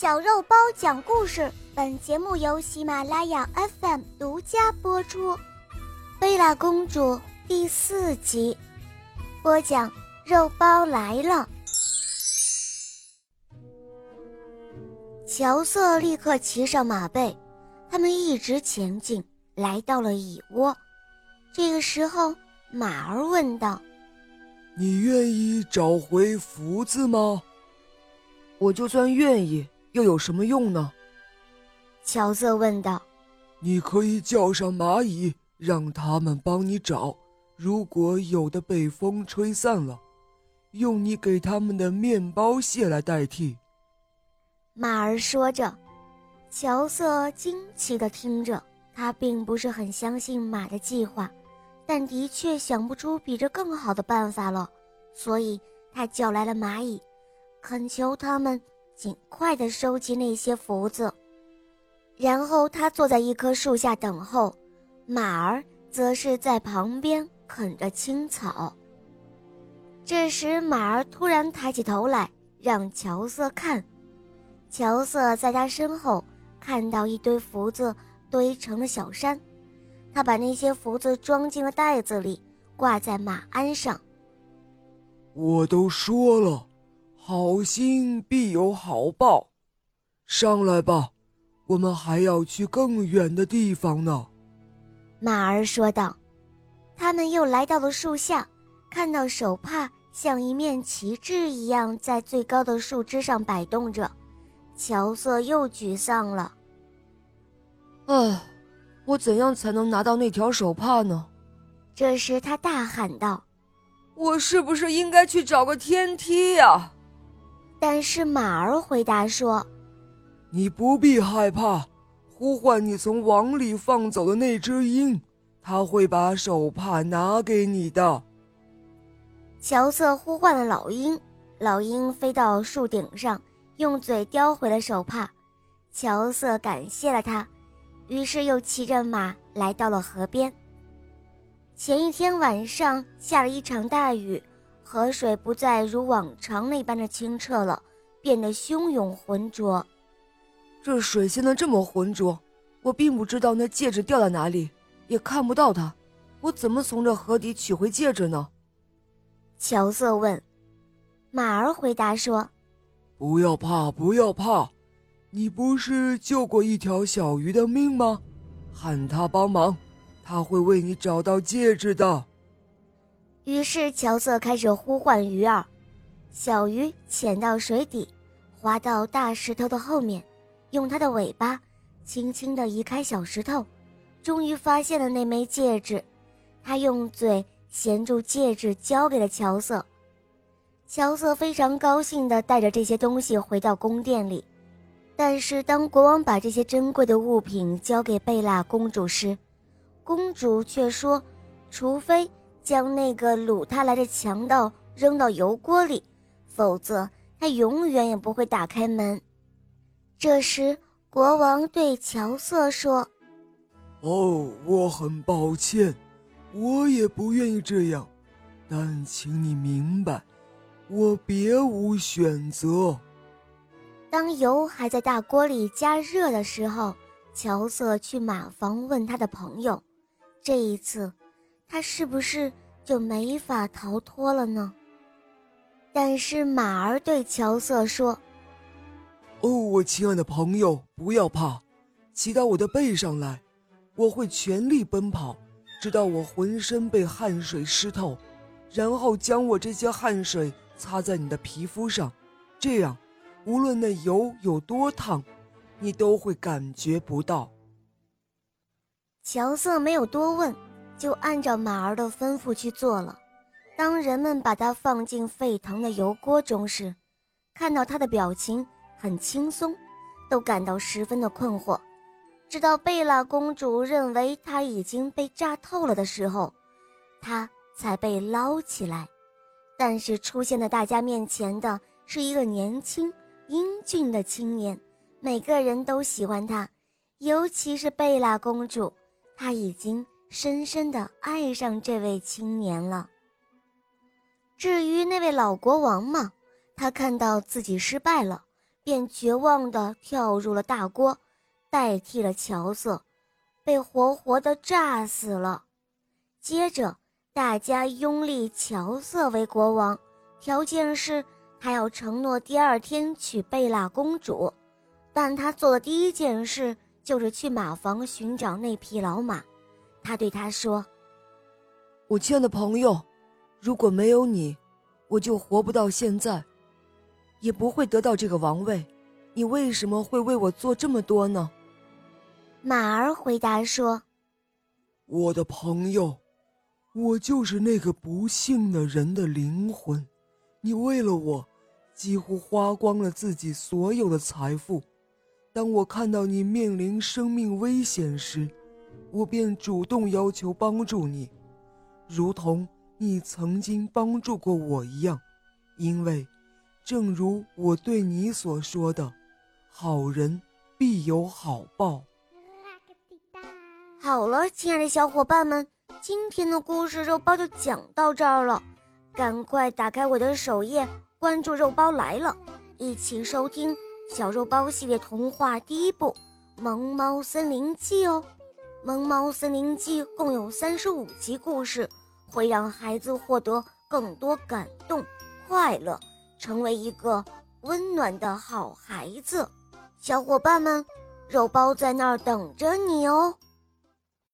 小肉包讲故事，本节目由喜马拉雅 FM 独家播出。贝拉公主第四集，播讲肉包来了。乔瑟立刻骑上马背，他们一直前进，来到了蚁窝。这个时候，马儿问道：“你愿意找回福子吗？”我就算愿意，又有什么用呢？乔瑟问道。“你可以叫上蚂蚁，让他们帮你找。如果有的被风吹散了，用你给他们的面包屑来代替。”马儿说着，乔瑟惊奇的听着。他并不是很相信马的计划，但的确想不出比这更好的办法了，所以他叫来了蚂蚁。恳求他们尽快地收集那些福子，然后他坐在一棵树下等候，马儿则是在旁边啃着青草。这时，马儿突然抬起头来，让乔瑟看。乔瑟在他身后看到一堆福子堆成了小山，他把那些福子装进了袋子里，挂在马鞍上。我都说了。好心必有好报，上来吧，我们还要去更远的地方呢。”马儿说道。他们又来到了树下，看到手帕像一面旗帜一样在最高的树枝上摆动着，乔瑟又沮丧了。唉，我怎样才能拿到那条手帕呢？这时他大喊道：“我是不是应该去找个天梯呀？”但是马儿回答说：“你不必害怕，呼唤你从网里放走的那只鹰，他会把手帕拿给你的。”乔瑟呼唤了老鹰，老鹰飞到树顶上，用嘴叼回了手帕。乔瑟感谢了他，于是又骑着马来到了河边。前一天晚上下了一场大雨。河水不再如往常那般的清澈了，变得汹涌浑浊。这水现在这么浑浊，我并不知道那戒指掉在哪里，也看不到它，我怎么从这河底取回戒指呢？乔瑟问。马儿回答说：“不要怕，不要怕，你不是救过一条小鱼的命吗？喊他帮忙，他会为你找到戒指的。”于是乔瑟开始呼唤鱼儿，小鱼潜到水底，滑到大石头的后面，用它的尾巴轻轻地移开小石头，终于发现了那枚戒指。他用嘴衔住戒指，交给了乔瑟。乔瑟非常高兴地带着这些东西回到宫殿里，但是当国王把这些珍贵的物品交给贝拉公主时，公主却说：“除非……”将那个掳他来的强盗扔到油锅里，否则他永远也不会打开门。这时，国王对乔瑟说：“哦，我很抱歉，我也不愿意这样，但请你明白，我别无选择。”当油还在大锅里加热的时候，乔瑟去马房问他的朋友：“这一次。”他是不是就没法逃脱了呢？但是马儿对乔瑟说：“哦，我亲爱的朋友，不要怕，骑到我的背上来，我会全力奔跑，直到我浑身被汗水湿透，然后将我这些汗水擦在你的皮肤上，这样，无论那油有多烫，你都会感觉不到。”乔瑟没有多问。就按照马儿的吩咐去做了。当人们把它放进沸腾的油锅中时，看到他的表情很轻松，都感到十分的困惑。直到贝拉公主认为他已经被炸透了的时候，他才被捞起来。但是出现在大家面前的是一个年轻英俊的青年，每个人都喜欢他，尤其是贝拉公主，她已经。深深的爱上这位青年了。至于那位老国王嘛，他看到自己失败了，便绝望地跳入了大锅，代替了乔瑟，被活活地炸死了。接着，大家拥立乔瑟为国王，条件是他要承诺第二天娶贝拉公主。但他做的第一件事就是去马房寻找那匹老马。他对他说：“我亲爱的朋友，如果没有你，我就活不到现在，也不会得到这个王位。你为什么会为我做这么多呢？”马儿回答说：“我的朋友。”我就是那个不幸的人的灵魂，你为了我，几乎花光了自己所有的财富。当我看到你面临生命危险时，我便主动要求帮助你，如同你曾经帮助过我一样。因为，正如我对你所说的，好人必有好报。好了，亲爱的小伙伴们。今天的故事肉包就讲到这儿了，赶快打开我的首页，关注肉包来了，一起收听小肉包系列童话第一部《萌猫森林记》哦。《萌猫森林记》共有三十五集故事，会让孩子获得更多感动、快乐，成为一个温暖的好孩子。小伙伴们，肉包在那儿等着你哦。